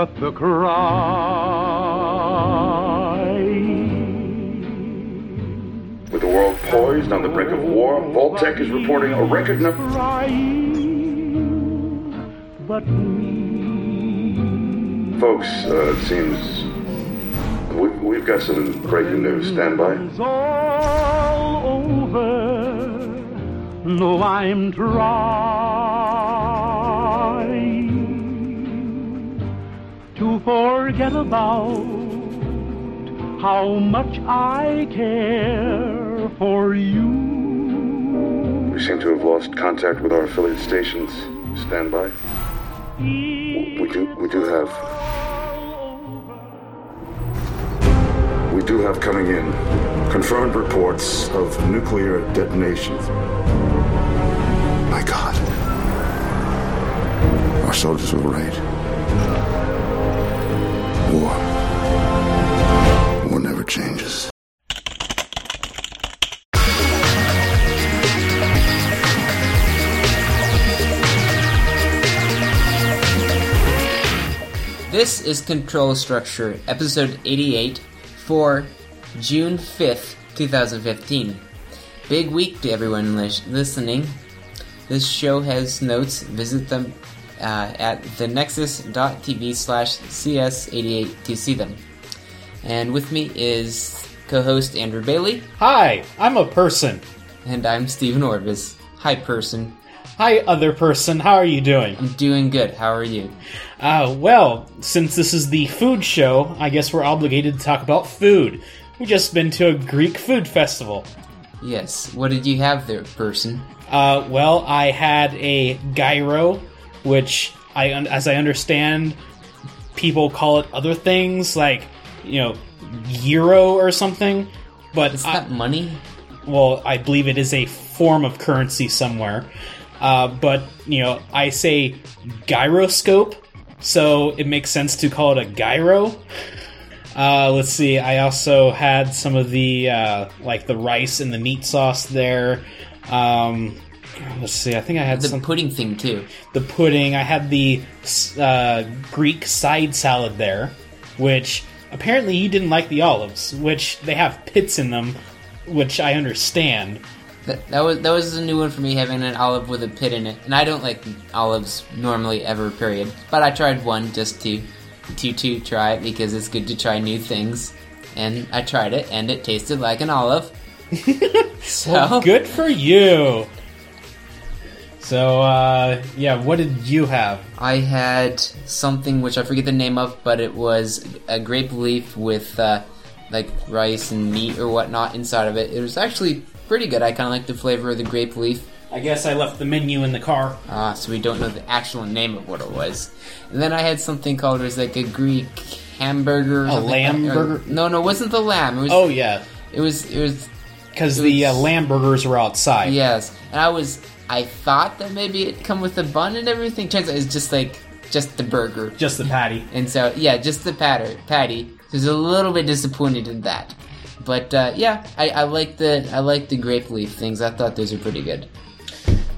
but the cry. With the world poised on the brink of war, Vault-Tec is reporting a record number. But me. Folks, uh, it seems we, we've got some breaking news. Stand by. It's all over. No, I'm trying forget about how much I care for you. We seem to have lost contact with our affiliate stations. Stand by. We do. We do have. We do have coming in confirmed reports of nuclear detonations. My God. Our soldiers were right. War. War never changes. This is Control Structure, episode 88 for June 5th, 2015. Big week to everyone listening. This show has notes. Visit them uh, at thenexus.tv slash cs88 to see them. And with me is co host Andrew Bailey, Hi, I'm a person. and I'm Stephen Orvis. Hi, person. Hi, other person. How are you doing? I'm doing good. How are you? Uh, well, since this is the food show, I guess we're obligated to talk about food. We just been to a Greek food festival. Yes. What did you have there, person? Uh, well, I had a gyro, which I, as I understand, people call it other things like, you know, euro or something. But Is I- that money? well, I believe it is a form of currency somewhere. Uh, but you know, I say gyroscope, so it makes sense to call it a gyro. Uh, let's see. I also had some of the uh, like the rice and the meat sauce there. Um, let's see. I think I had The some pudding thing, too. the pudding. I had the uh, Greek side salad there, which apparently you didn't like the olives, which they have pits in them, which I understand. That, that was that was a new one for me having an olive with a pit in it, and I don't like olives normally ever. Period. But I tried one just to to to try it because it's good to try new things, and I tried it, and it tasted like an olive. so Good for you. So, uh, yeah, what did you have? I had something which I forget the name of, but it was a grape leaf with uh, like rice and meat or whatnot inside of it. It was actually pretty good. I kind of like the flavor of the grape leaf. I guess I left the menu in the car. Ah, so we don't know the actual name of what it was. And then I had something called it was like a Greek hamburger. A lamb. Or- burger? No, no, it wasn't the lamb. It was. Oh, yeah, It was. It was. because the uh, lamb burgers were outside. Yes, and I was. I thought that maybe it'd come with a bun and everything. Turns out it's just like just the burger. Just the patty. And so yeah, just the patter patty. So I was a little bit disappointed in that. But uh, yeah, I, I like the I like the grape leaf things. I thought those were pretty good.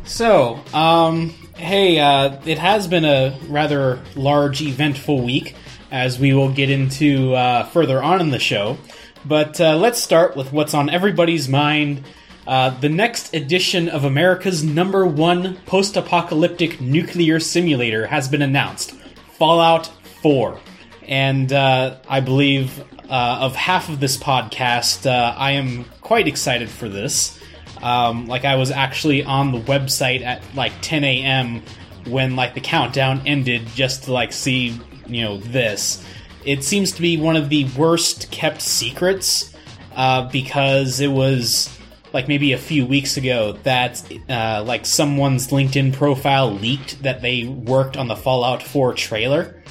So, um, hey, uh, it has been a rather large, eventful week, as we will get into uh, further on in the show. But uh, let's start with what's on everybody's mind. Uh, the next edition of America's number one post apocalyptic nuclear simulator has been announced Fallout 4. And uh, I believe uh, of half of this podcast, uh, I am quite excited for this. Um, like I was actually on the website at like 10 a.m. when like the countdown ended just to like see you know this. It seems to be one of the worst kept secrets uh, because it was like maybe a few weeks ago that uh, like someone's LinkedIn profile leaked that they worked on the Fallout 4 trailer.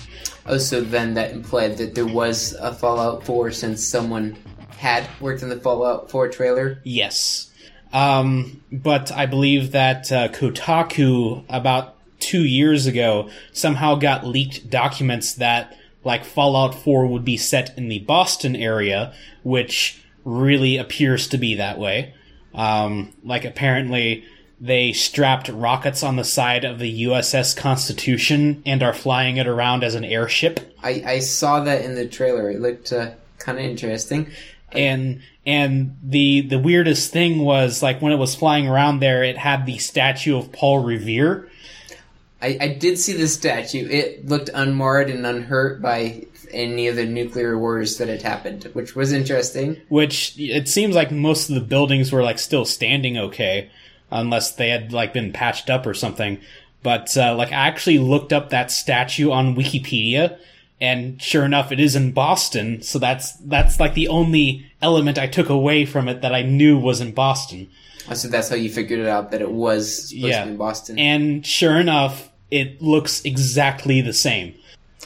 Oh, so then that implied that there was a Fallout 4 since someone had worked on the Fallout 4 trailer. Yes. Um, but I believe that uh, Kotaku, about two years ago, somehow got leaked documents that, like, Fallout 4 would be set in the Boston area, which really appears to be that way. Um, like, apparently, they strapped rockets on the side of the USS Constitution and are flying it around as an airship. I, I saw that in the trailer. It looked uh, kind of interesting. And and the the weirdest thing was like when it was flying around there, it had the statue of Paul Revere. I, I did see the statue. It looked unmarred and unhurt by any of the nuclear wars that had happened, which was interesting. Which it seems like most of the buildings were like still standing okay, unless they had like been patched up or something. But uh, like I actually looked up that statue on Wikipedia, and sure enough, it is in Boston. So that's that's like the only element I took away from it that I knew was in Boston. Oh, So that's how you figured it out that it was supposed Yeah. to be in Boston. And sure enough, it looks exactly the same.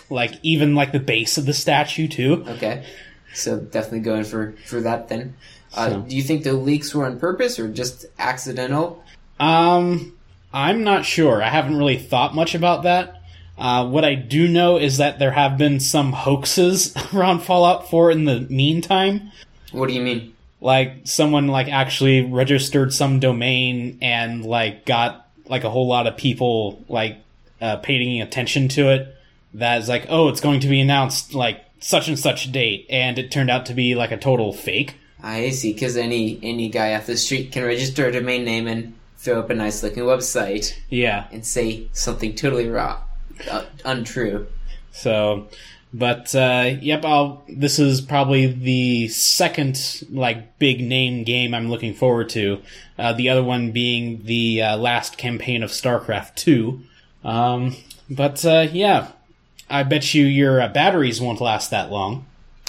Like even like the base of the statue too. okay, so definitely going for for that then. Uh, So- Do you think the leaks were on purpose or just accidental? Um, I'm not sure. I haven't really thought much about that. Uh, what I do know is that there have been some hoaxes around Fallout 4 in the meantime. What do you mean? Like someone like actually registered some domain and like got like a whole lot of people like uh, paying attention to it. That's like, oh, it's going to be announced like such and such date, and it turned out to be like a total fake. I see, because any any guy off the street can register a domain name and throw up a nice looking website Yeah. and say something totally raw, uh, untrue. So, but uh, yep, I'll. This is probably the second like big name game I'm looking forward to. Uh, the other one being the uh, last campaign of StarCraft Two. Um, but uh, yeah, I bet you your uh, batteries won't last that long.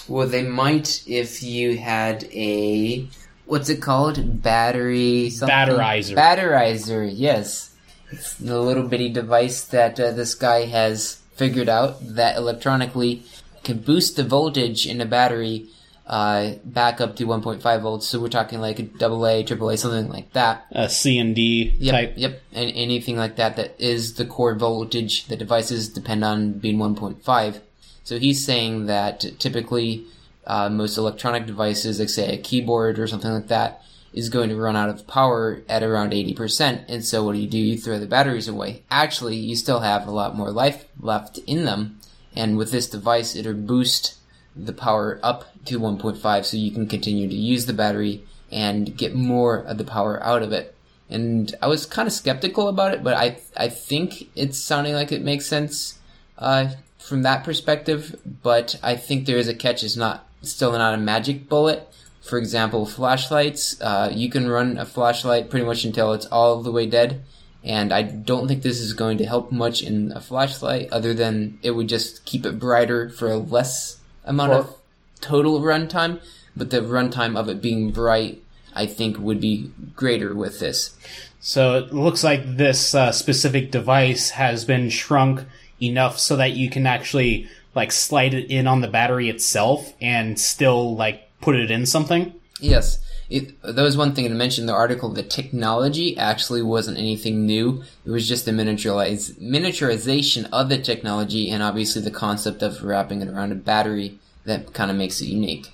Well, they might if you had a what's it called? Battery something? Batterizer. Batterizer, yes. It's the little bitty device that uh, this guy has figured out that electronically can boost the voltage in a battery uh, back up to 1.5 volts. So we're talking like a double A, triple A, something like that. A C and D Yep, type. yep, and anything like that that is the core voltage. that devices depend on being 1.5. So he's saying that typically uh, most electronic devices, like say a keyboard or something like that, is going to run out of power at around 80%. And so what do you do? You throw the batteries away. Actually, you still have a lot more life left in them. And with this device, it'll boost the power up to 1.5 so you can continue to use the battery and get more of the power out of it. And I was kind of skeptical about it, but I I think it's sounding like it makes sense uh, from that perspective. But I think there is a catch. It's not still not a magic bullet. For example, flashlights. Uh, you can run a flashlight pretty much until it's all the way dead. And I don't think this is going to help much in a flashlight, other than it would just keep it brighter for a less amount Or- of total runtime. But the runtime of it being bright, I think, would be greater with this. So it looks like this uh, specific device has been shrunk enough so that you can actually like slide it in on the battery itself and still like put it in something. Yes. It, that was one thing to mention in the article. The technology actually wasn't anything new. It was just the miniaturize, miniaturization of the technology and obviously the concept of wrapping it around a battery that kind of makes it unique.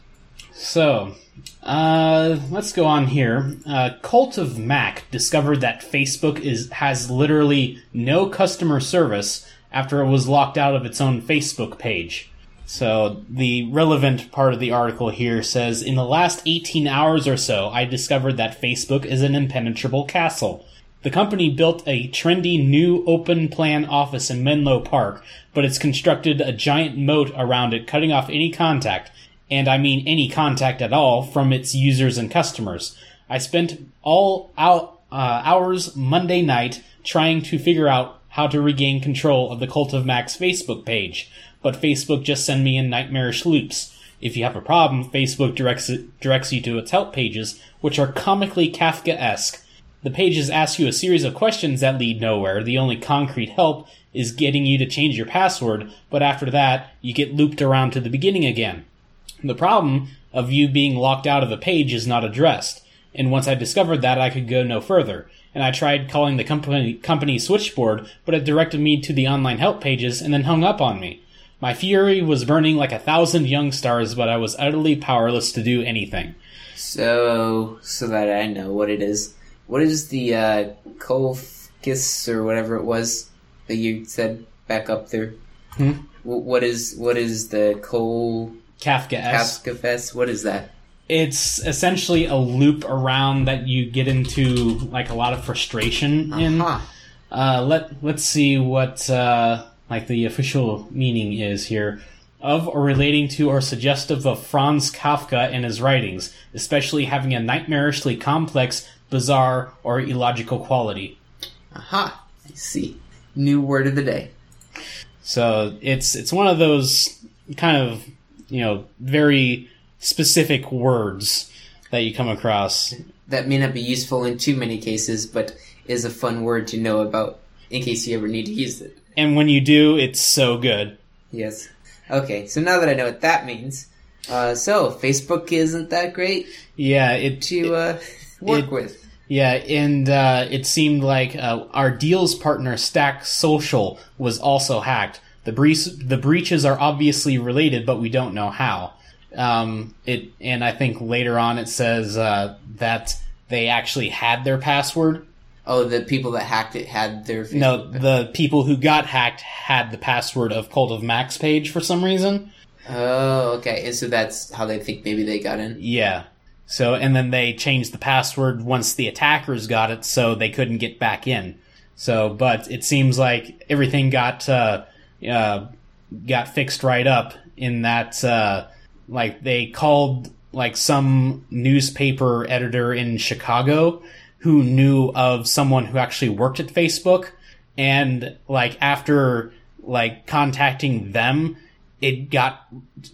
So, uh, let's go on here. Uh, Cult of Mac discovered that Facebook is has literally no customer service after it was locked out of its own Facebook page. So, the relevant part of the article here says In the last 18 hours or so, I discovered that Facebook is an impenetrable castle. The company built a trendy new open plan office in Menlo Park, but it's constructed a giant moat around it, cutting off any contact, and I mean any contact at all, from its users and customers. I spent all out, uh, hours Monday night trying to figure out how to regain control of the Cult of Mac's Facebook page, but Facebook just sent me in nightmarish loops. If you have a problem, Facebook directs it, directs you to its help pages, which are comically Kafka-esque. The pages ask you a series of questions that lead nowhere. The only concrete help is getting you to change your password, but after that, you get looped around to the beginning again. The problem of you being locked out of a page is not addressed, and once I discovered that, I could go no further. And I tried calling the company, company switchboard, but it directed me to the online help pages and then hung up on me. My fury was burning like a thousand young stars, but I was utterly powerless to do anything. So, so that I know what it is. what is the uh, Kolfkis or whatever it was that you said back up there? Hmm? What is what is the Kol Kafka S. Kafka? What is that? It's essentially a loop around that you get into like a lot of frustration in. Aha. Uh, let let's see what uh, like the official meaning is here. Of or relating to or suggestive of Franz Kafka and his writings, especially having a nightmarishly complex, bizarre, or illogical quality. Aha. I see. New word of the day. So it's it's one of those kind of you know very specific words that you come across. That may not be useful in too many cases, but is a fun word to know about in case you ever need to use it. And when you do, it's so good. Yes. Okay, so now that I know what that means, uh, so Facebook isn't that great Yeah, it to uh, work it- with. Yeah, and uh, it seemed like uh, our deals partner Stack Social was also hacked. The breach, the breaches are obviously related, but we don't know how. Um, it and I think later on it says uh, that they actually had their password. Oh, the people that hacked it had their Facebook. No, the people who got hacked had the password of Cult of Mac's page for some reason. Oh, okay. And so that's how they think maybe they got in. Yeah. So, and then they changed the password once the attackers got it, so they couldn't get back in. So, but it seems like everything got uh, uh, got fixed right up in that, uh, like they called like some newspaper editor in Chicago who knew of someone who actually worked at Facebook, and like after like contacting them, it got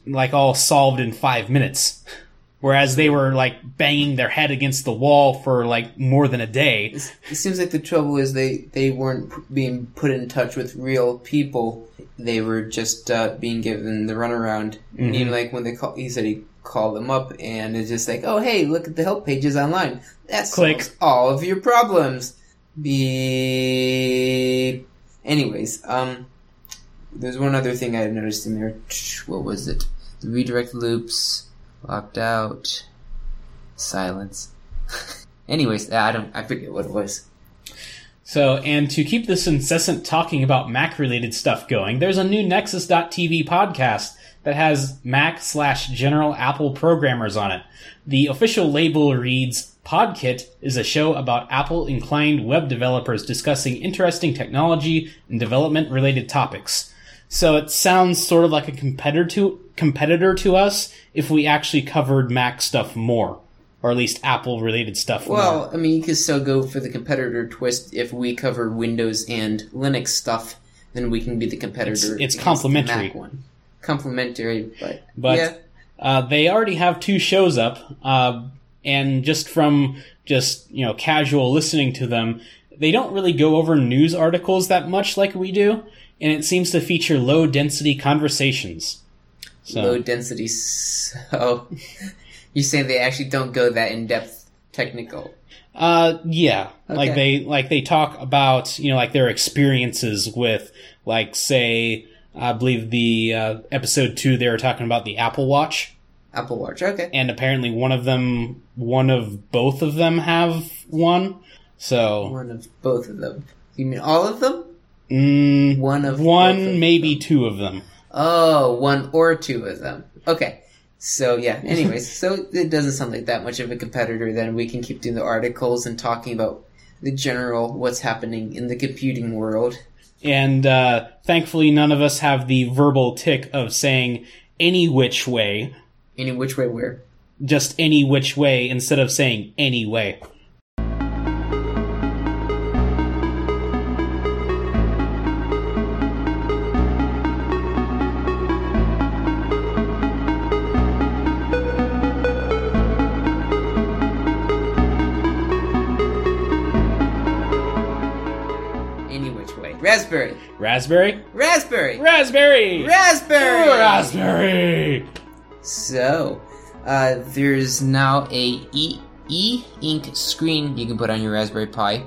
like all solved in five minutes. Whereas they were like banging their head against the wall for like more than a day. It seems like the trouble is they they weren't being put in touch with real people. They were just uh, being given the runaround. And even like when they call, he said he called them up, and it's just like, oh hey, look at the help pages online. That Click. solves all of your problems. Beep. Anyways, um, there's one other thing I noticed in there. What was it? The redirect loops, locked out, silence. Anyways, I don't. I forget what it was. So, and to keep this incessant talking about Mac related stuff going, there's a new Nexus.tv podcast that has Mac slash general Apple programmers on it. The official label reads Podkit is a show about Apple inclined web developers discussing interesting technology and development related topics. So it sounds sort of like a competitor to competitor to us if we actually covered Mac stuff more, or at least Apple related stuff more. Well, I mean, you could still go for the competitor twist. If we cover Windows and Linux stuff, then we can be the competitor. It's- it's complementary. One. Complementary, but, But yeah, uh, they already have two shows up, uh, and just from just you know casual listening to them, they don't really go over news articles that much like we do, and it seems to feature low density conversations. So low density. So you saying they actually don't go that in depth technical? Uh, yeah, like they like they talk about you know like their experiences with like say I believe the uh, episode two they were talking about the Apple Watch. Apple Watch, okay. and apparently one of them, one of both of them have one. So One of both of them. You mean all of them? mm, One of one, of maybe two of them. Oh, one or two of them. Okay. So yeah. Anyways, so it doesn't sound like that much of a competitor. Then we can keep doing the articles and talking about the general what's happening in the computing world. And uh, thankfully, none of us have the verbal tick of saying any which way, Any which way where. just any which way instead of saying any way. Raspberry. Raspberry, Raspberry. raspberry, Raspberry. So, uh, there's now a e e ink screen you can put on your Raspberry Pi,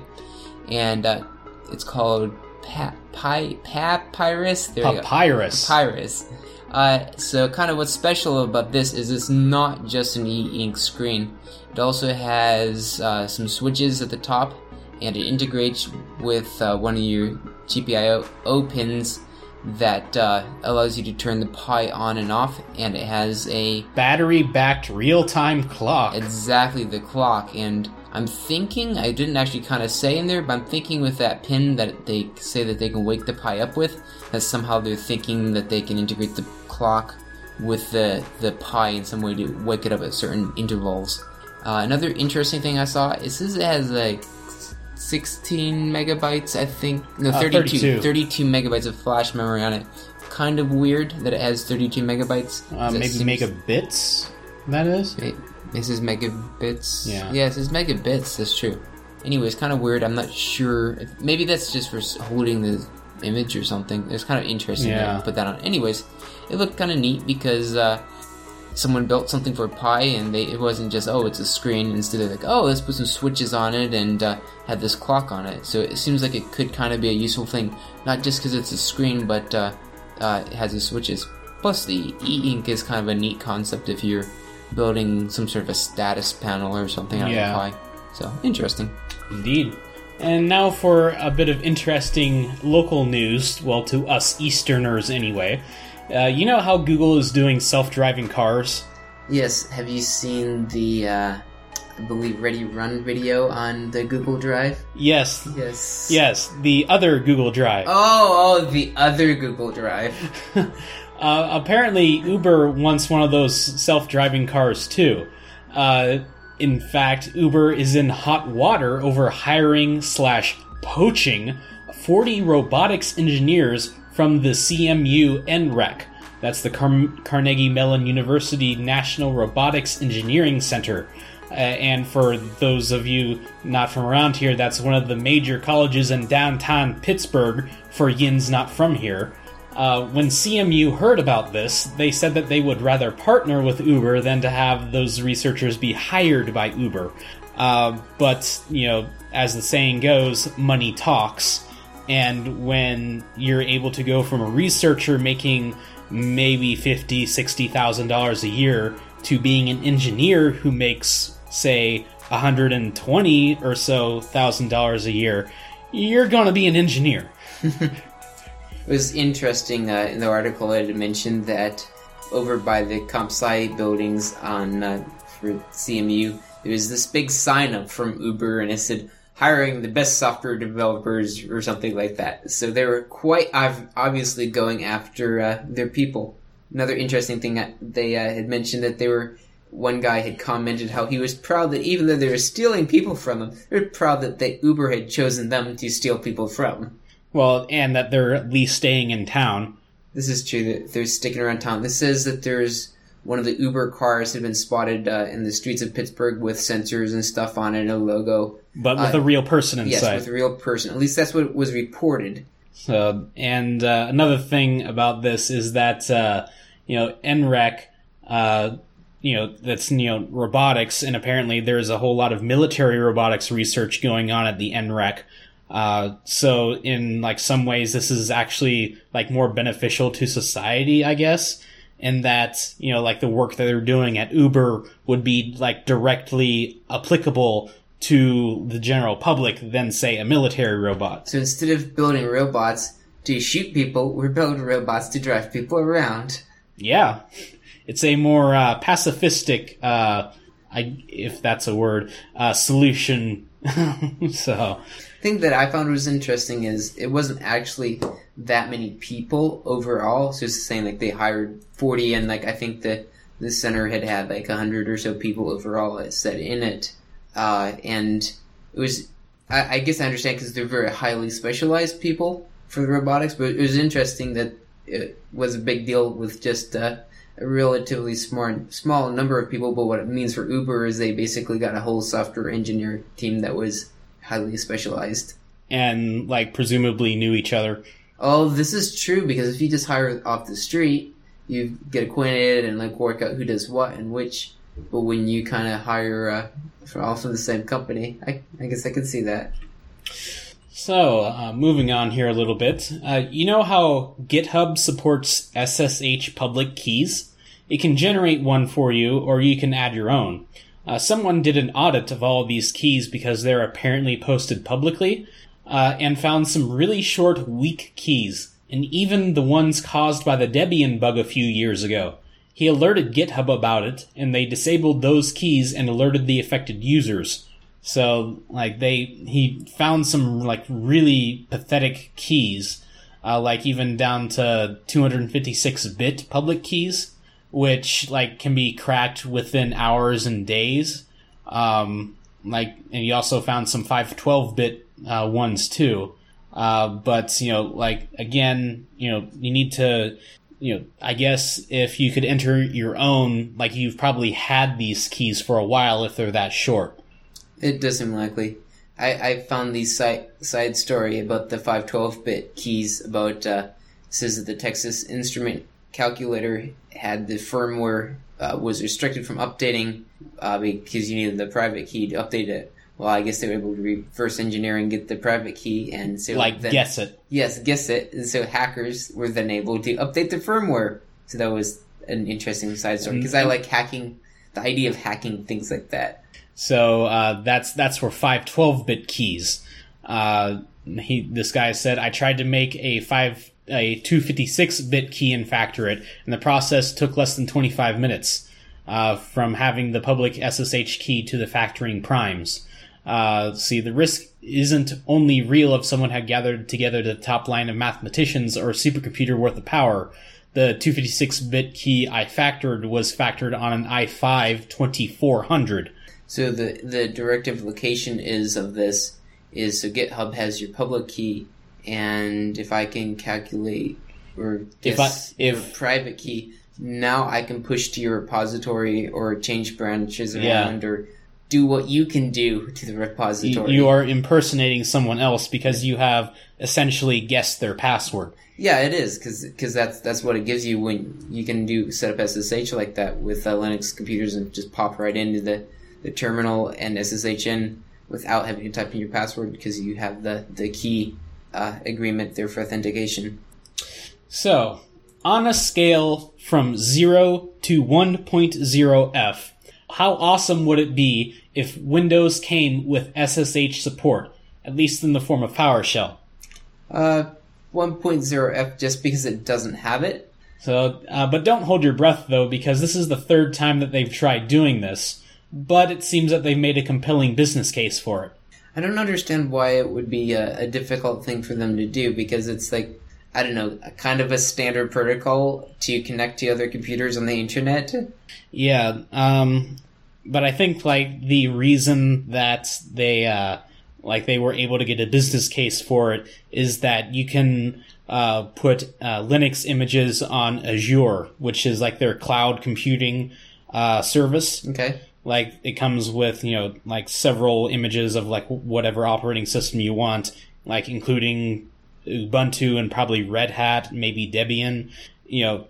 and uh, it's called pa- Pi PaPiRus. There. PaPiRus. PaPiRus. Uh, so, kind of what's special about this is it's not just an e ink screen. It also has uh, some switches at the top, and it integrates with uh, one of your GPIO pins that uh, allows you to turn the Pi on and off, and it has a Battery backed real time clock. exactly the clock. And I'm thinking, I didn't actually kind of say in there, but I'm thinking with that pin that they say that they can wake the Pi up with, that somehow they're thinking that they can integrate the clock with the the Pi in some way to wake it up at certain intervals. Uh, another interesting thing I saw is this has like 16 megabytes, I think. No, Uh, 32, 32. 32 megabytes of flash memory on it. Kind of weird that it has 32 megabytes. Uh, maybe seems- megabits, that is? Wait, this is megabits. Yeah. Yeah, this is megabits. That's true. Anyway, it's kind of weird. I'm not sure. If, maybe that's just for holding the image or something. It's kind of interesting Yeah. to put that on. Anyways, it looked kind of neat because uh, someone built something for Pi, and they it wasn't just oh it's a screen. Instead, they're like oh let's put some switches on it and uh, had this clock on it. So it seems like it could kind of be a useful thing, not just because it's a screen, but uh, uh, it has the switches. Plus, the e-ink is kind of a neat concept if you're building some sort of a status panel or something on Yeah. Pi. So interesting. Indeed. And now for a bit of interesting local news, well, to us Easterners anyway. Uh, you know how Google is doing self driving cars? Yes, have you seen the, uh, I believe, Ready Run video on the Google Drive? Yes. Yes. Yes, the other Google Drive. Oh, oh, the other Google Drive. Uh, apparently, Uber wants one of those self driving cars too. Uh, in fact, Uber is in hot water over hiring slash poaching 40 robotics engineers from the CMU NREC. That's the Car- Carnegie Mellon University National Robotics Engineering Center. Uh, and for those of you not from around here, that's one of the major colleges in downtown Pittsburgh for yins not from here. Uh, when CMU heard about this, they said that they would rather partner with Uber than to have those researchers be hired by Uber. Uh, but, you know, as the saying goes, money talks. And when you're able to go from a researcher making maybe fifty, sixty thousand dollars a year to being an engineer who makes, say, hundred and twenty or so thousand dollars a year, you're gonna be an engineer. It was interesting uh, in the article it had mentioned that over by the CompSci buildings on uh, for CMU, there was this big sign up from Uber and it said hiring the best software developers or something like that. So they were quite obviously going after uh, their people. Another interesting thing that they uh, had mentioned that they were. One guy had commented how he was proud that even though they were stealing people from him, they were proud that they, Uber had chosen them to steal people from. Well, and that they're at least staying in town. This is true that they're sticking around town. This says that there's one of the Uber cars had been spotted uh, in the streets of Pittsburgh with sensors and stuff on it and a logo. but with Uh, a real person inside. Yes, with a real person. At least that's what was reported. So, and uh, another thing about this is that uh, you know NREC, uh, you know that's you know robotics, and apparently there's a whole lot of military robotics research going on at the NREC. Uh, so in like some ways, this is actually like more beneficial to society, I guess. In that you know, like the work that they're doing at Uber would be like directly applicable to the general public than say a military robot. So instead of building robots to shoot people, we're building robots to drive people around. Yeah, it's a more uh, pacifistic, uh, I, if that's a word, uh, solution. so thing that I found was interesting is it wasn't actually that many people overall. So it's saying like they hired forty, and like I think the the center had had like hundred or so people overall. It said in it, uh, and it was. I, I guess I understand because they're very highly specialized people for the robotics, but it was interesting that it was a big deal with just uh, a relatively smart, small number of people. But what it means for Uber is they basically got a whole software engineer team that was highly specialized. and like presumably knew each other. Oh, this is true because if you just hire off the street, you get acquainted and like work out who does what and which. But when you kind of hire uh, from all from the same company, I, I guess I could see that. So uh, moving on here a little bit, uh, you know how GitHub supports SSH public keys? It can generate one for you, or you can add your own. Uh, someone did an audit of all these keys because they're apparently posted publicly, uh, and found some really short, weak keys, and even the ones caused by the Debian bug a few years ago. He alerted GitHub about it, and they disabled those keys and alerted the affected users. So, like, they, he found some, like, really pathetic keys, uh, like even down to 256 bit public keys, which, like, can be cracked within hours and days. Um, like, and he also found some 512 bit, uh, ones too. Uh, but, you know, like, again, you know, you need to, you know, I guess if you could enter your own, like, you've probably had these keys for a while if they're that short. It does seem likely. I, I found the side side story about the 512 bit keys about uh, says that the Texas Instrument calculator had the firmware uh, was restricted from updating uh, because you needed the private key to update it. Well, I guess they were able to reverse engineer and get the private key and so Like, then- guess it. Yes, guess it. And so hackers were then able to update the firmware. So that was an interesting side story because I like hacking the idea of hacking things like that. So uh, that's that's for five twelve bit keys. Uh, he this guy said I tried to make a five a 256 bit key and factor it, and the process took less than 25 minutes uh, from having the public SSH key to the factoring primes. Uh, see, the risk isn't only real if someone had gathered together the top line of mathematicians or a supercomputer worth of power. The 256-bit key I factored was factored on an i5 2400. So the the direct implication is of this is so GitHub has your public key, and if I can calculate or If I- if- private key, now I can push to your repository or change branches Yeah. around or do what you can do to the You, repository. you are impersonating someone else because you have essentially guessed their password. Yeah, it is because that's that's what it gives you when you can do set up SSH like that with uh, Linux computers and just pop right into the, the terminal and SSH in without having to type in your password because you have the the key uh, agreement there for authentication. So, on a scale from 0 to 1.0f, how awesome would it be if Windows came with SSH support, at least in the form of PowerShell? Uh, 1.0f just because it doesn't have it. So, uh, but don't hold your breath though, because this is the third time that they've tried doing this. But it seems that they've made a compelling business case for it. I don't understand why it would be a, a difficult thing for them to do because it's like I don't know, a kind of a standard protocol to connect to other computers on the internet. Yeah, um, but I think like the reason that they uh, like they were able to get a business case for it is that you can uh, put uh, Linux images on Azure, which is like their cloud computing uh, service. Okay. Like it comes with you know like several images of like whatever operating system you want, like including Ubuntu and probably Red Hat, maybe Debian. You know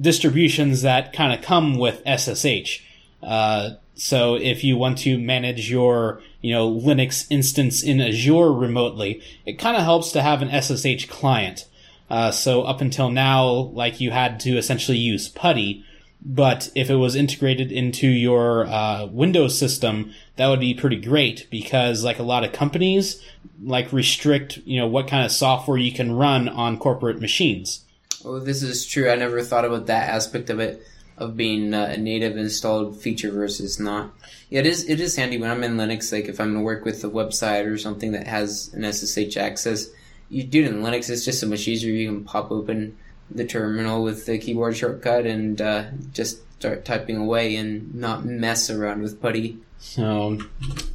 distributions that kind of come with SSH. Uh, so if you want to manage your, you know, Linux instance in Azure remotely, it kind of helps to have an SSH client. Uh, so up until now, like you had to essentially use PuTTY, but if it was integrated into your uh, Windows system, that would be pretty great because like a lot of companies like restrict, you know, what kind of software you can run on corporate machines. Oh, this is true. I never thought about that aspect of it, of being uh, a native installed feature versus not. Yeah, it is. It is handy when I'm in Linux. Like if I'm going to work with a website or something that has an SSH access, you do it in Linux. It's just so much easier. You can pop open the terminal with the keyboard shortcut and uh, just start typing away and not mess around with PuTTY. So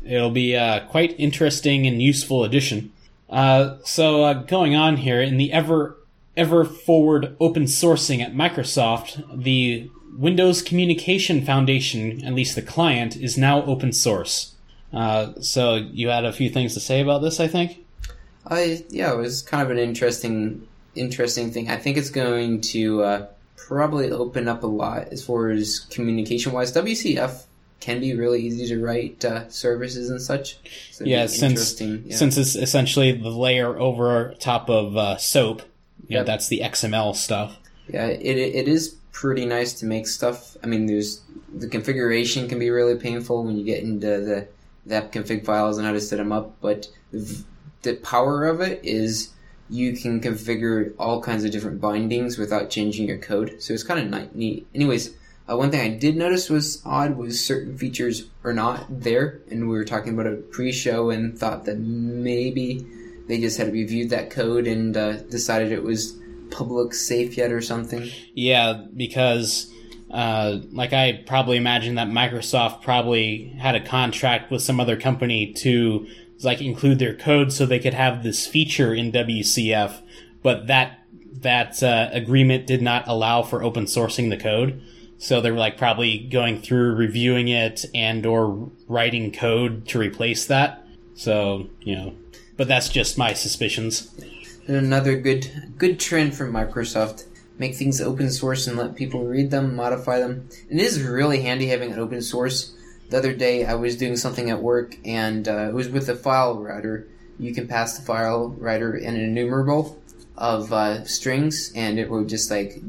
it'll be a quite interesting and useful addition. Uh, so uh, going on here in the ever ever forward open sourcing at Microsoft, the Windows Communication Foundation, at least the client, is now open source. Uh, so you had a few things to say about this, I think. I yeah, it was kind of an interesting interesting thing. I think it's going to uh, probably open up a lot as far as communication wise. WCF can be really easy to write uh, services and such. So Yeah, since interesting, yeah. since it's essentially the layer over top of uh, SOAP. Know, Yep. that's the XML stuff. yeah, it it is pretty nice to make stuff. I mean, there's the configuration can be really painful when you get into the the app config files and how to set them up, but the power of it is you can configure all kinds of different bindings without changing your code. So it's kind of neat. Anyways, uh, one thing I did notice was odd was certain features are not there, and we were talking about a pre-show and thought that maybe they just had reviewed that code and uh, decided it was public safe yet or something. Yeah, because uh, like I probably imagine that Microsoft probably had a contract with some other company to like include their code so they could have this feature in WCF, but that that uh, agreement did not allow for open sourcing the code. So they were like probably going through reviewing it and or writing code to replace that. So you know, but that's just my suspicions. Another good good trend from Microsoft: make things open source and let people read them, modify them. And it is really handy having an open source. The other day, I was doing something at work, and uh, it was with a file writer. You can pass the file writer an enumerable of uh, strings, and it will just like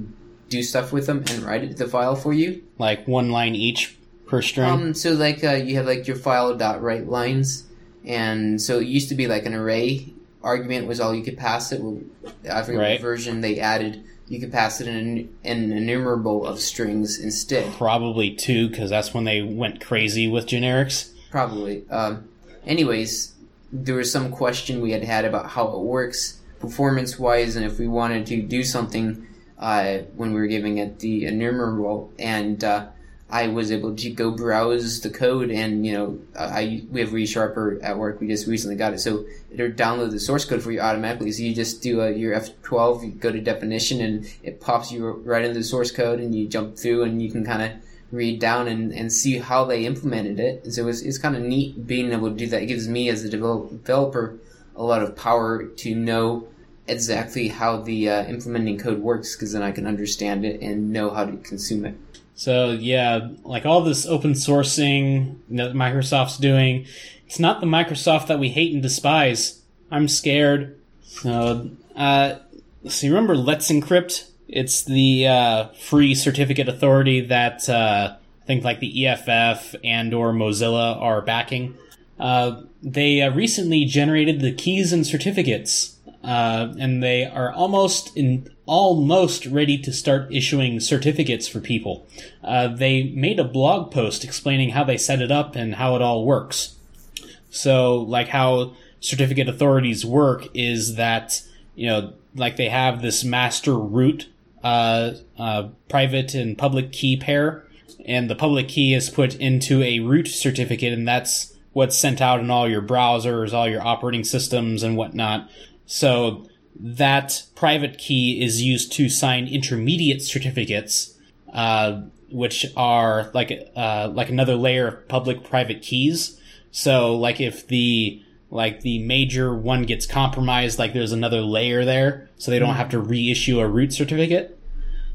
do stuff with them and write it the file for you. Like one line each per string. Um, so like uh, you have like your file dot write lines, and so it used to be like an array argument was all you could pass it. Well, I forget Right. what version they added. You could pass it in an, enumerable of strings instead. Probably two, because that's when they went crazy with generics. Probably. Um, anyways, there was some question we had had about how it works performance wise, and if we wanted to do something uh, when we were giving it the enumerable, and uh, I was able to go browse the code, and you know, I we have ReSharper at work. We just recently got it, so it'll download the source code for you automatically. So you just do a, your F12, you go to definition, and it pops you right into the source code, and you jump through, and you can kind of read down and, and see how they implemented it. And so it's, it's kind of neat being able to do that. It gives me as a develop, developer a lot of power to know exactly how the uh, implementing code works because then I can understand it and know how to consume it. So yeah, like all this open sourcing that Microsoft's doing, it's not the Microsoft that we hate and despise. I'm scared. So, uh, so you remember Let's Encrypt? It's the uh, free certificate authority that uh, I think like the EFF and or Mozilla are backing. Uh, they uh, recently generated the keys and certificates, uh, and they are almost in almost ready to start issuing certificates for people. Uh, they made a blog post explaining how they set it up and how it all works. So, like how certificate authorities work is that you know, like they have this master root uh, uh, private and public key pair, and the public key is put into a root certificate, and that's what's sent out in all your browsers, all your operating systems, and whatnot. So that private key is used to sign intermediate certificates, uh, which are like uh, like another layer of public-private keys. So, like if the like the major one gets compromised, like there's another layer there, so they don't have to reissue a root certificate.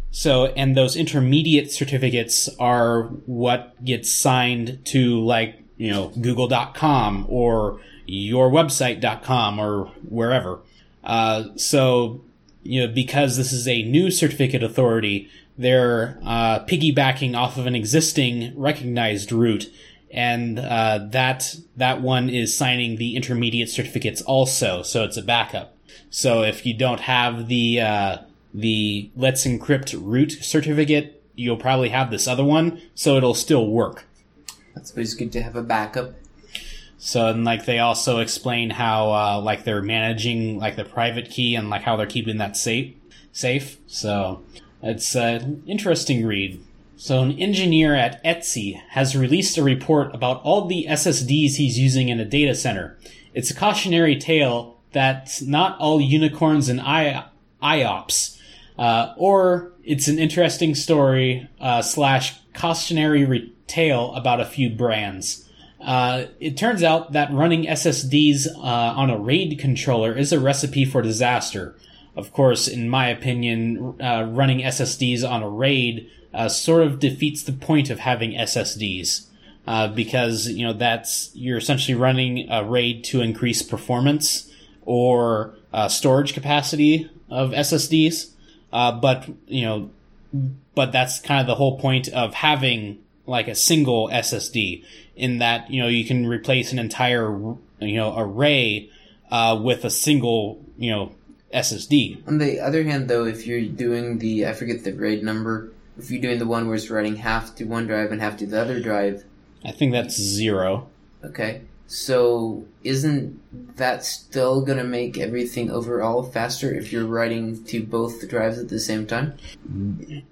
So, and those intermediate certificates are what gets signed to like, you know, google.com or yourwebsite.com or wherever. Uh, so, you know, because this is a new certificate authority, they're uh, piggybacking off of an existing recognized root, and uh, that that one is signing the intermediate certificates also. So it's a backup. So if you don't have the uh, the Let's Encrypt root certificate, you'll probably have this other one, so it'll still work. That's always good to have a backup. So and like they also explain how uh, like they're managing like the private key and like how they're keeping that safe safe. So it's an interesting read. So an engineer at Etsy has released a report about all the SSDs he's using in a data center. It's a cautionary tale that not all unicorns and I- IOPS, uh, or it's an interesting story uh, slash cautionary tale about a few brands. Uh, it turns out that running SSDs uh, on a RAID controller is a recipe for disaster. Of course, in my opinion, uh, running SSDs on a RAID uh, sort of defeats the point of having SSDs. Uh, because you know that's you're essentially running a RAID to increase performance or uh, storage capacity of SSDs. But you know but that's kind of the whole point of having like a single SSD in that you know you can replace an entire you know array uh, with a single you know SSD. On the other hand, though, if you're doing the I forget the RAID number, if you're doing the one where it's writing half to one drive and half to the other drive, I think that's zero. Okay, so isn't that still gonna make everything overall faster if you're writing to both drives at the same time?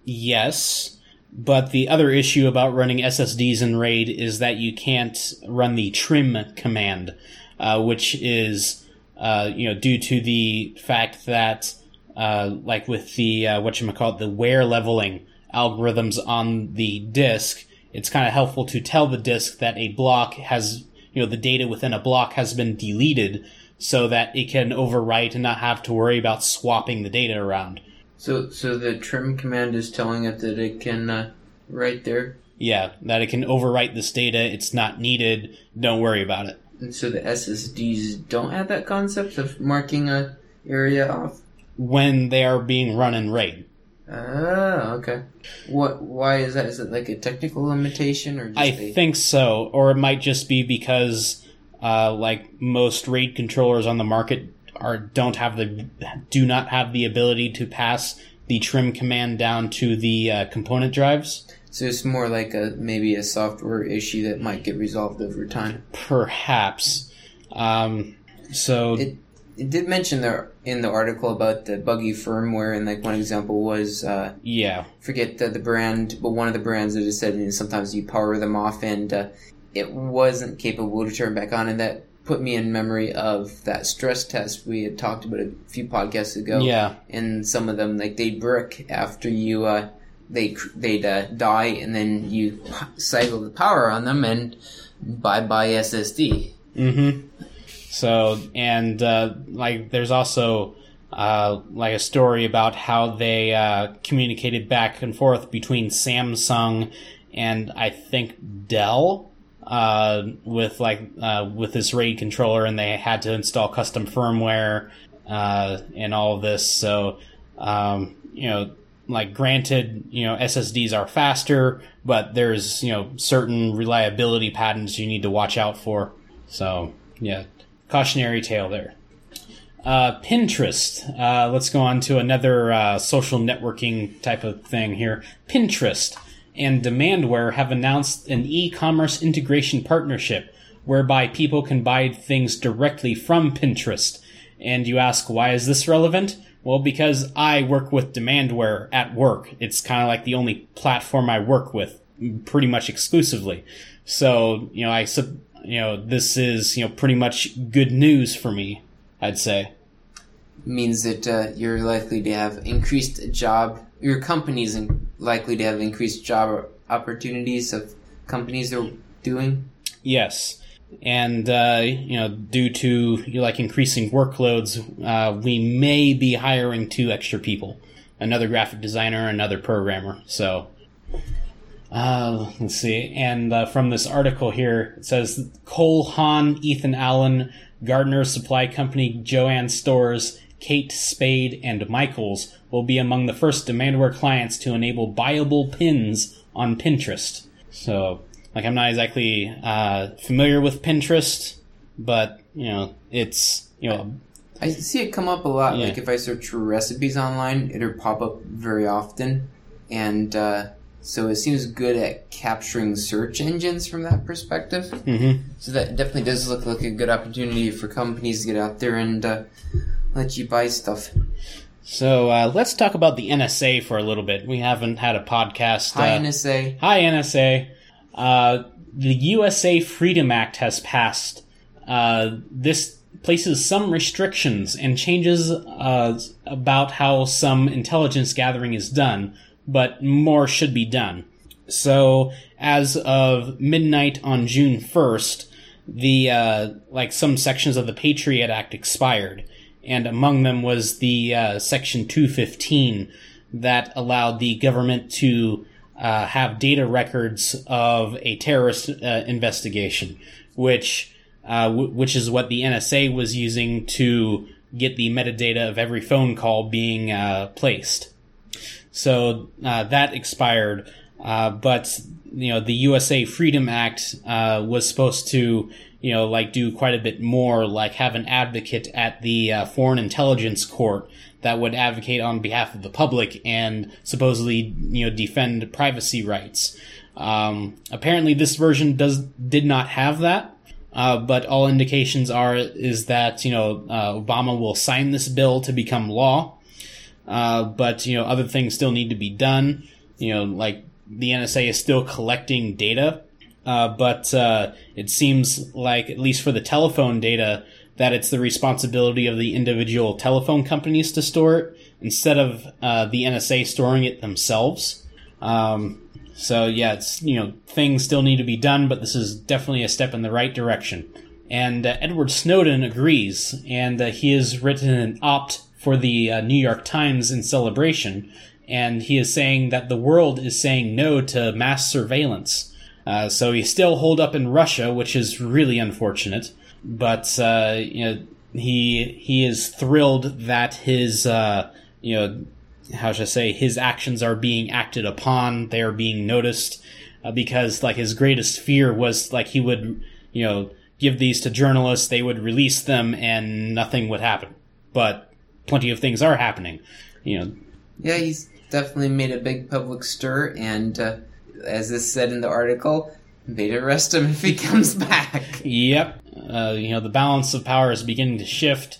Yes. But the other issue about running SSDs in RAID is that you can't run the trim command, uh, which is, uh, you know, due to the fact that, uh, like with the, uh, whatchamacallit, the wear leveling algorithms on the disk, it's kind of helpful to tell the disk that a block has, you know, the data within a block has been deleted so that it can overwrite and not have to worry about swapping the data around. So, so the trim command is telling it that it can uh, write there. Yeah, that it can overwrite this data. It's not needed. Don't worry about it. And so the SSDs don't have that concept of marking a area off. When they are being run in RAID. Ah, okay. What? Why is that? Is it like a technical limitation, or just I a- think so, or it might just be because, uh, like most RAID controllers on the market are don't have the do not have the ability to pass the trim command down to the uh, component drives. So it's more like a maybe a software issue that might get resolved over time. Perhaps. Um, so It it did mention there in the article about the buggy firmware, and like one example was uh, yeah, forget the, the brand, but one of the brands that it said you know, sometimes you power them off and uh, it wasn't capable to turn back on, and that put me in memory of that stress test we had talked about a few podcasts ago. Yeah. and some of them like they'd brick after you uh, they they'd uh, die, and then you cycle the power on them, and bye bye SSD. Mm-hmm. So, and uh, like, there's also uh, like a story about how they uh, communicated back and forth between Samsung and I think Dell uh, with like uh, with this RAID controller, and they had to install custom firmware uh, and all of this. So, um, you know. Like granted, you know SSDs are faster, but there's you know certain reliability patterns you need to watch out for. So yeah, cautionary tale there. Uh, Pinterest. Uh, let's go on to another uh, social networking type of thing here. Pinterest and Demandware have announced an e-commerce integration partnership whereby people can buy things directly from Pinterest. And you ask, why is this relevant? Well, because I work with Demandware at work. It's kind of like the only platform I work with, pretty much exclusively. So, you know, I sub, you know, this is, you know, pretty much good news for me, I'd say. means that uh, you're likely to have increased job. Your company's in, likely to have increased job opportunities of companies are doing. Yes. And, uh, you know, due to you know, like increasing workloads, uh, we may be hiring two extra people. Another graphic designer, another programmer. So, uh, let's see. And uh, from this article here, it says Cole Haan, Ethan Allen, Gardner Supply Company, Jo-Ann Stores, Kate Spade, and Michaels will be among the first Demandware clients to enable buyable pins on Pinterest. So, like, I'm not exactly uh, familiar with Pinterest, but you know, it's you know, I see it come up a lot. Yeah. Like if I search for recipes online, it'll pop up very often, and uh, so it seems good at capturing search engines from that perspective. mhm. So that definitely does look like a good opportunity for companies to get out there and uh, let you buy stuff. So uh, let's talk about the NSA for a little bit. We haven't had a podcast. Hi uh, NSA. Hi, NSA. Uh, the USA Freedom Act has passed. Uh, this places some restrictions and changes uh, about how some intelligence gathering is done, but more should be done. So, as of midnight on June 1st, the uh, like some sections of the Patriot Act expired, and among them was the uh, Section 215 that allowed the government to uh, have data records of a terrorist uh, investigation, which uh, w- which is what the NSA was using to get the metadata of every phone call being uh, placed. So uh, that expired. Uh, but you know, the USA Freedom Act uh, was supposed to, you know, like do quite a bit more, like have an advocate at the uh, Foreign Intelligence Court that would advocate on behalf of the public and supposedly, you know, defend privacy rights. Um, apparently, this version does did not have that. Uh, but all indications are is that you know uh, Obama will sign this bill to become law. Uh, but you know other things still need to be done. You know, like the NSA is still collecting data, uh, but uh, it seems like at least for the telephone data that it's the responsibility of the individual telephone companies to store it instead of uh, the NSA storing it themselves. Um, so yeah, it's you know things still need to be done, but this is definitely a step in the right direction. And uh, Edward Snowden agrees, and he has written an opt for the uh, New York Times in celebration, and he is saying that the world is saying no to mass surveillance. Uh, so he's still holed up in Russia, which is really unfortunate. But uh, you know he he is thrilled that his uh, you know how should I say, his actions are being acted upon, they are being noticed, uh, because like his greatest fear was like he would, you know, give these to journalists, they would release them, and nothing would happen. But plenty of things are happening, you know. Yeah, he's definitely made a big public stir, and uh, as is said in the article, they'd arrest him if he comes back. Yep. Uh, you know, the balance of power is beginning to shift.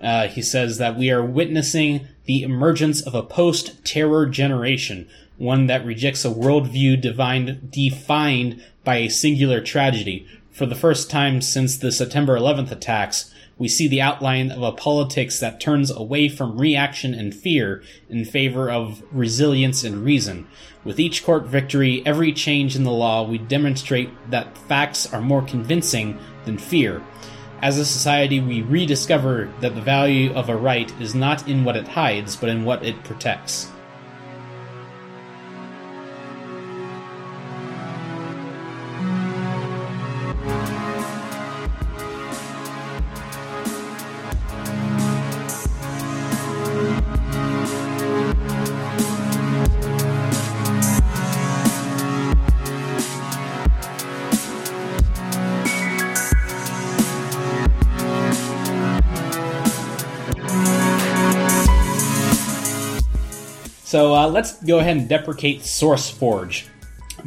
Uh, he says that we are witnessing the emergence of a post terror generation, one that rejects a worldview defined, defined by a singular tragedy. For the first time since the September 11th attacks, we see the outline of a politics that turns away from reaction and fear in favor of resilience and reason. With each court victory, every change in the law, we demonstrate that facts are more convincing than fear. As a society, we rediscover that the value of a right is not in what it hides, but in what it protects. Let's go ahead and deprecate SourceForge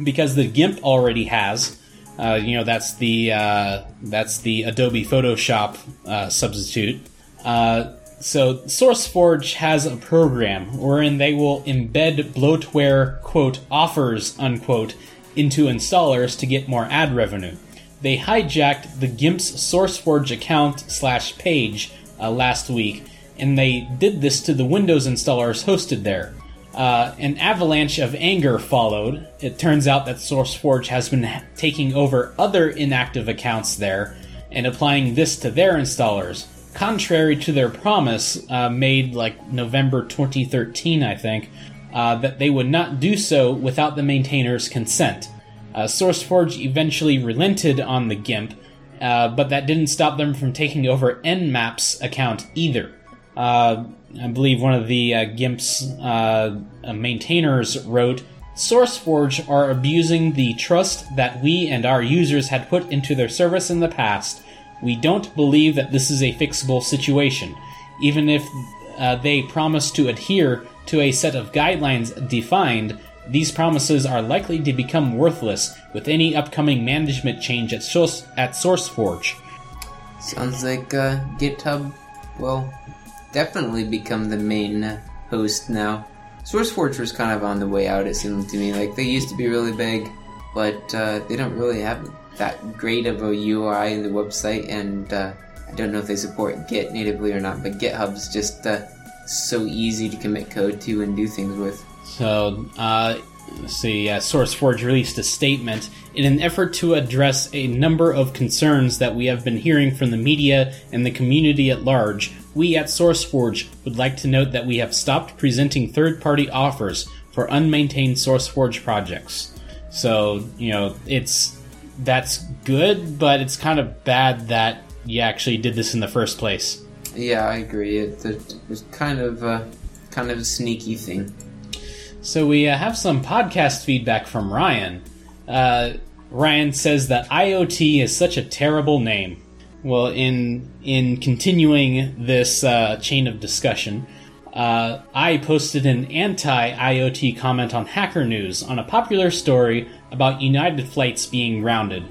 because the GIMP already has. Uh, you know that's the uh, that's the Adobe Photoshop uh, substitute. Uh, so SourceForge has a program wherein they will embed bloatware quote offers unquote into installers to get more ad revenue. They hijacked the GIMP's SourceForge account slash page uh, last week, and they did this to the Windows installers hosted there. Uh, an avalanche of anger followed. It turns out that SourceForge has been taking over other inactive accounts there and applying this to their installers, contrary to their promise uh, made like November 2013, I think, uh, that they would not do so without the maintainer's consent. Uh, SourceForge eventually relented on the GIMP, uh, but that didn't stop them from taking over Nmap's account either. I believe one of the uh, GIMP's uh, maintainers wrote, SourceForge are abusing the trust that we and our users had put into their service in the past. We don't believe that this is a fixable situation. Even if uh, they promise to adhere to a set of guidelines defined, these promises are likely to become worthless with any upcoming management change at, Source- at SourceForge. Sounds like uh, GitHub, well, definitely become the main host now. SourceForge was kind of on the way out, it seemed to me. Like, they used to be really big, but uh, they don't really have that great of a UI in the website, and uh, I don't know if they support Git natively or not, but GitHub's just uh, so easy to commit code to and do things with. So, uh, let's see, uh, SourceForge released a statement in an effort to address a number of concerns that we have been hearing from the media and the community at large. We at SourceForge would like to note that we have stopped presenting third party offers for unmaintained SourceForge projects. So, you know, it's that's good, but it's kind of bad that you actually did this in the first place. Yeah, I agree. It, it was kind of uh, kind of a sneaky thing. So we uh, have some podcast feedback from Ryan. Uh, Ryan says that IoT is such a terrible name. Well, in in continuing this uh, chain of discussion, uh, I posted an anti-IoT comment on Hacker News on a popular story about United flights being grounded.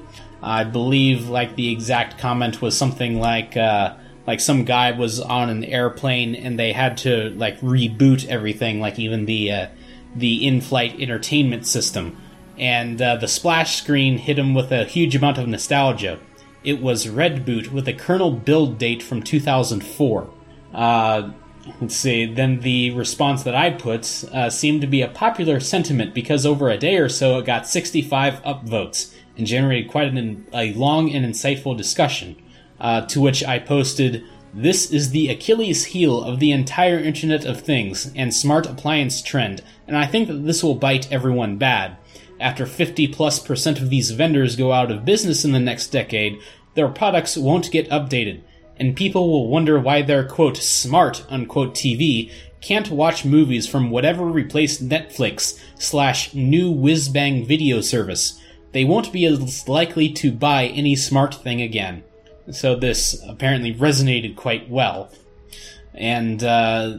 I believe, like the exact comment was something like, uh, like some guy was on an airplane and they had to like reboot everything, like even the uh, the in-flight entertainment system, and uh, the splash screen hit him with a huge amount of nostalgia. It was RedBoot with a kernel build date from 2004. Uh, let's see. Then the response that I put uh, seemed to be a popular sentiment because over a day or so it got 65 upvotes and generated quite an, a long and insightful discussion. Uh, to which I posted, This is the Achilles heel of the entire Internet of Things and smart appliance trend, and I think that this will bite everyone bad. After 50 plus percent of these vendors go out of business in the next decade, their products won't get updated, and people will wonder why their quote smart unquote TV can't watch movies from whatever replaced Netflix slash new whiz bang video service. They won't be as likely to buy any smart thing again. So this apparently resonated quite well. And uh,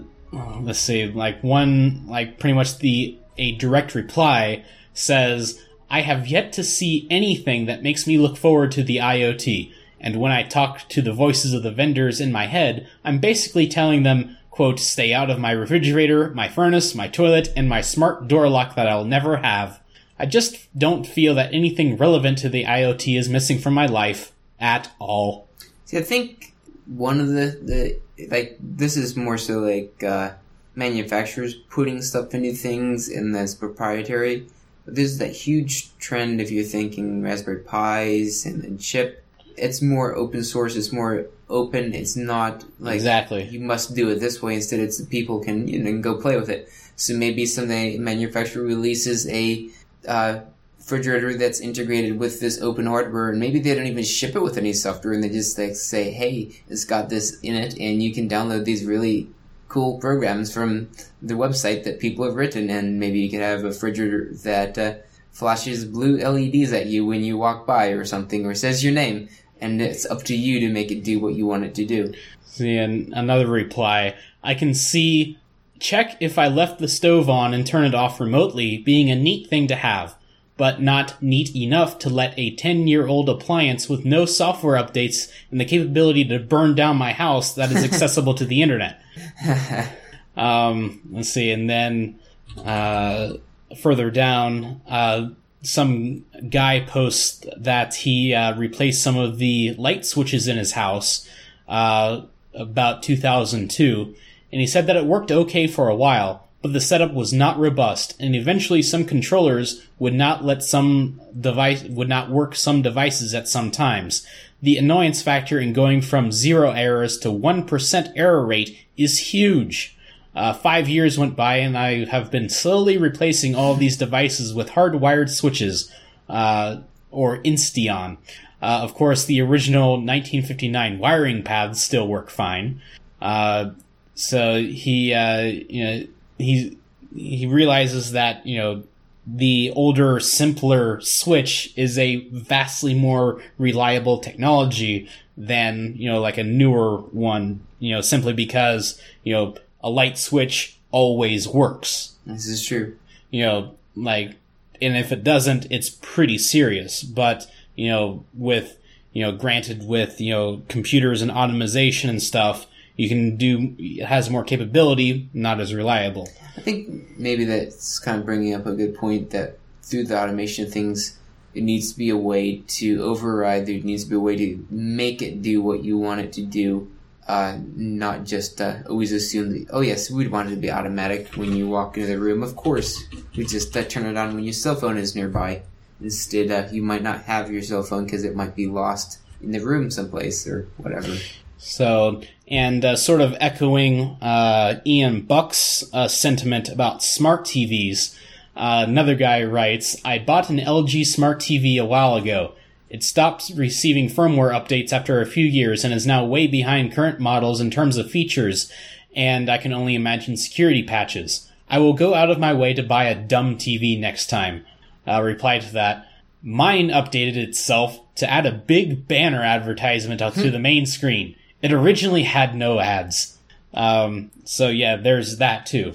let's see, like one, like pretty much the a direct reply says, "I have yet to see anything that makes me look forward to the IoT." And when I talk to the voices of the vendors in my head, I'm basically telling them, quote, stay out of my refrigerator, my furnace, my toilet, and my smart door lock that I'll never have. I just don't feel that anything relevant to the IoT is missing from my life at all. See, I think one of the, the like this is more so like uh, manufacturers putting stuff into things and that's proprietary. There's that huge trend if you're thinking Raspberry Pis and, and chip. It's more open source. It's more open. It's not like Exactly. you must do it this way. Instead, it's people can you know go play with it. So maybe someday a manufacturer releases a uh, refrigerator that's integrated with this open hardware, and maybe they don't even ship it with any software, and they just like say, "Hey, it's got this in it, and you can download these really cool programs from the website that people have written, and maybe you could have a refrigerator that uh, flashes blue LEDs at you when you walk by, or something, or says your name." And it's up to you to make it do what you want it to do. See, and another reply. I can see check if I left the stove on and turn it off remotely being a neat thing to have, but not neat enough to let a 10 year old appliance with no software updates and the capability to burn down my house that is accessible to the internet. Um, let's see, and then uh, further down, uh, some guy posts that he uh, replaced some of the light switches in his house uh, about 2002, and he said that it worked okay for a while, but the setup was not robust, and eventually some controllers would not let some device would not work some devices at some times. The annoyance factor in going from zero errors to one percent error rate is huge. Uh, five years went by, and I have been slowly replacing all these devices with hardwired switches, uh, or Insteon. Uh, of course, the original 1959 wiring paths still work fine. Uh, so he, uh, you know, he he realizes that you know the older, simpler switch is a vastly more reliable technology than you know like a newer one. You know, simply because you know a light switch always works. This is true. You know, like, and if it doesn't, it's pretty serious. But you know, with you know, granted with you know computers and automation and stuff, you can do it has more capability, not as reliable. I think maybe that's kind of bringing up a good point that through the automation of things, it needs to be a way to override. There needs to be a way to make it do what you want it to do, uh, not just uh, always assume that. Oh yes, we'd want it to be automatic when you walk into the room. Of course, we just uh, turn it on when your cell phone is nearby. Instead, uh, you might not have your cell phone because it might be lost in the room someplace or whatever. So, and uh, sort of echoing uh, Ian Buck's uh, sentiment about smart TVs, uh, another guy writes, I bought an LG smart TV a while ago. It stopped receiving firmware updates after a few years and is now way behind current models in terms of features, and I can only imagine security patches. I will go out of my way to buy a dumb TV next time. Uh, reply to that. Mine updated itself to add a big banner advertisement to the main screen. It originally had no ads. Um, so yeah, there's that too.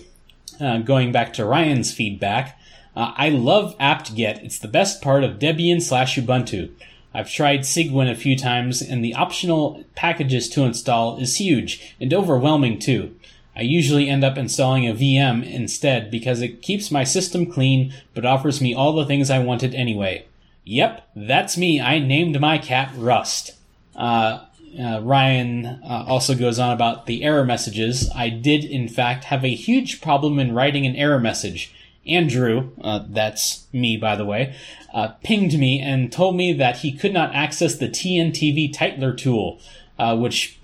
Uh, going back to Ryan's feedback, uh, I love apt-get. It's the best part of Debian slash Ubuntu. I've tried Cygwin a few times, and the optional packages to install is huge and overwhelming too. I usually end up installing a VM instead because it keeps my system clean but offers me all the things I wanted anyway. Yep, that's me. I named my cat Rust. Uh, uh, Ryan uh, also goes on about the error messages. I did, in fact, have a huge problem in writing an error message. Andrew, uh, that's me by the way, uh, pinged me and told me that he could not access the TNTV titler tool, uh, which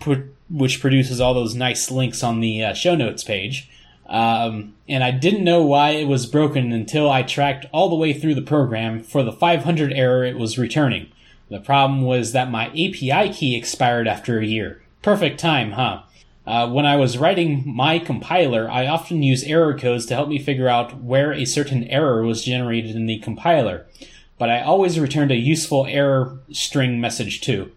which produces all those nice links on the uh, show notes page. Um, and I didn't know why it was broken until I tracked all the way through the program for the 500 error it was returning. The problem was that my API key expired after a year. Perfect time, huh? Uh, when I was writing my compiler, I often use error codes to help me figure out where a certain error was generated in the compiler, but I always returned a useful error string message too.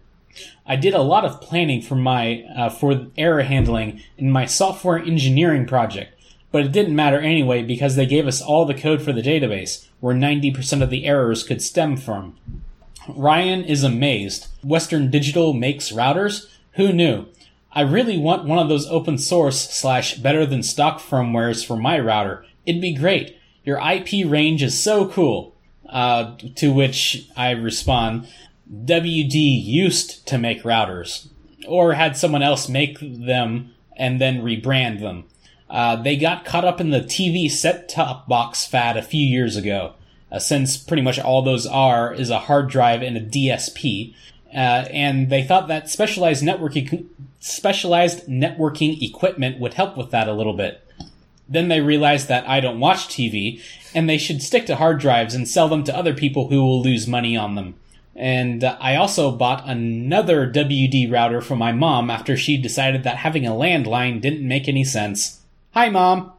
I did a lot of planning for my uh, for error handling in my software engineering project, but it didn't matter anyway because they gave us all the code for the database, where 90% of the errors could stem from. Ryan is amazed. Western Digital makes routers? Who knew? I really want one of those open source slash better than stock firmwares for my router. It'd be great. Your IP range is so cool. Uh, to which I respond, WD used to make routers, or had someone else make them and then rebrand them. Uh, they got caught up in the TV set top box fad a few years ago, uh, since pretty much all those are is a hard drive and a DSP. Uh, and they thought that specialized networking specialized networking equipment would help with that a little bit. Then they realized that I don't watch TV, and they should stick to hard drives and sell them to other people who will lose money on them. And uh, I also bought another WD router for my mom after she decided that having a landline didn't make any sense. Hi, mom.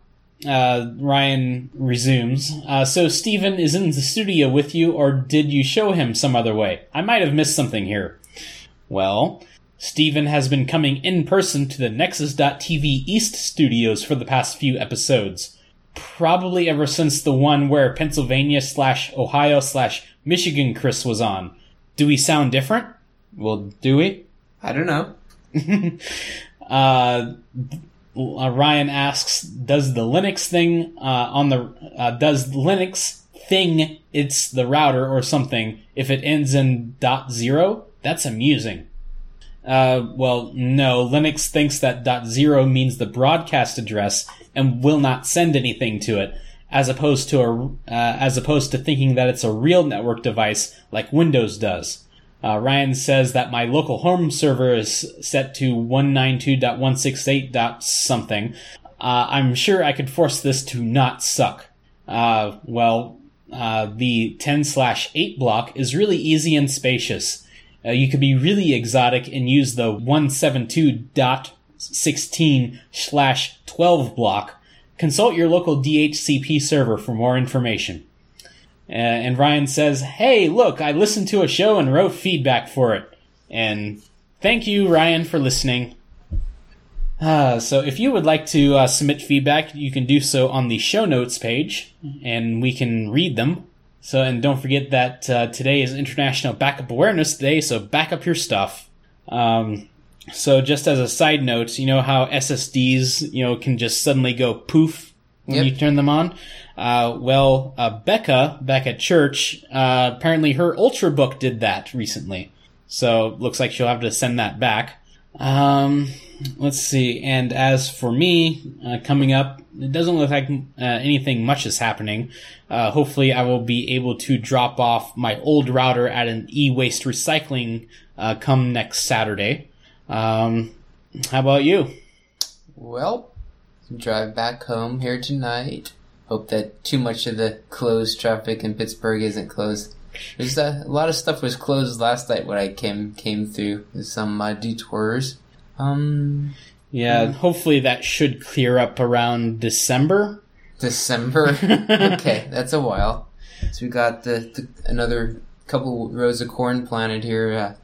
Uh, Ryan resumes. Uh, so Stephen is in the studio with you, or did you show him some other way? I might have missed something here. Well, Stephen has been coming in person to the Nexus.tv East studios for the past few episodes. Probably ever since the one where Pennsylvania slash Ohio slash Michigan Chris was on. Do we sound different? Well, do we? I don't know. uh, uh, Ryan asks, does the Linux thing uh, on the uh, does Linux thing it's the router or something if it ends in dot zero? That's amusing. Uh, well, no. Linux thinks that dot zero means the broadcast address and will not send anything to it, as opposed to a uh, as opposed to thinking that it's a real network device like Windows does. Uh, Ryan says that my local home server is set to 192.168. something. Uh, I'm sure I could force this to not suck. Uh, well, uh, the 10 slash 8 block is really easy and spacious. Uh, you could be really exotic and use the 172.16 slash 12 block. Consult your local DHCP server for more information. Uh, and Ryan says, Hey, look, I listened to a show and wrote feedback for it. And thank you, Ryan, for listening. Uh, so if you would like to uh, submit feedback, you can do so on the show notes page, and we can read them. So, and don't forget that uh, today is International Backup Awareness Day, so back up your stuff. Um, so just as a side note, you know how SSDs, you know, can just suddenly go poof when Yep. you turn them on? Uh, well, uh, Becca back at church, uh, apparently her Ultrabook did that recently. So looks like she'll have to send that back. Um, let's see. And as for me, uh, coming up, it doesn't look like uh, anything much is happening. Uh, hopefully, I will be able to drop off my old router at an e-waste recycling uh, come next Saturday. Um, how about you? Well, drive back home here tonight. Hope that too much of the closed traffic in Pittsburgh isn't closed. There's a, a lot of stuff was closed last night when I came came through. Some uh, detours. Um, Yeah, hopefully that should clear up around December. December. okay, that's a while. So we got the, the another couple rows of corn planted here. Uh,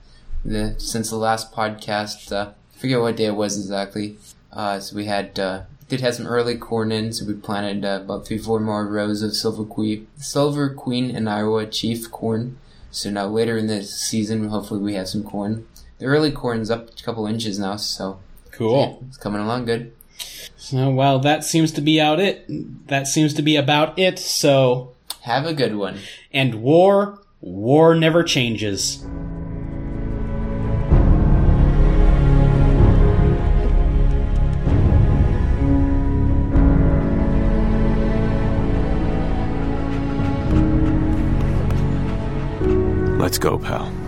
the since the last podcast, uh, I forget what day it was exactly. Uh, so we had uh, did have some early corn in, so we planted uh, about three, four more rows of silver queen, silver queen and Iowa chief corn. So now later in the season, hopefully we have some corn. The early corn's up a couple inches now, so Cool. it's coming along good. So, well, that seems to be out it. That seems to be about it. So, Have a good one. and war, war never changes. Let's go, pal.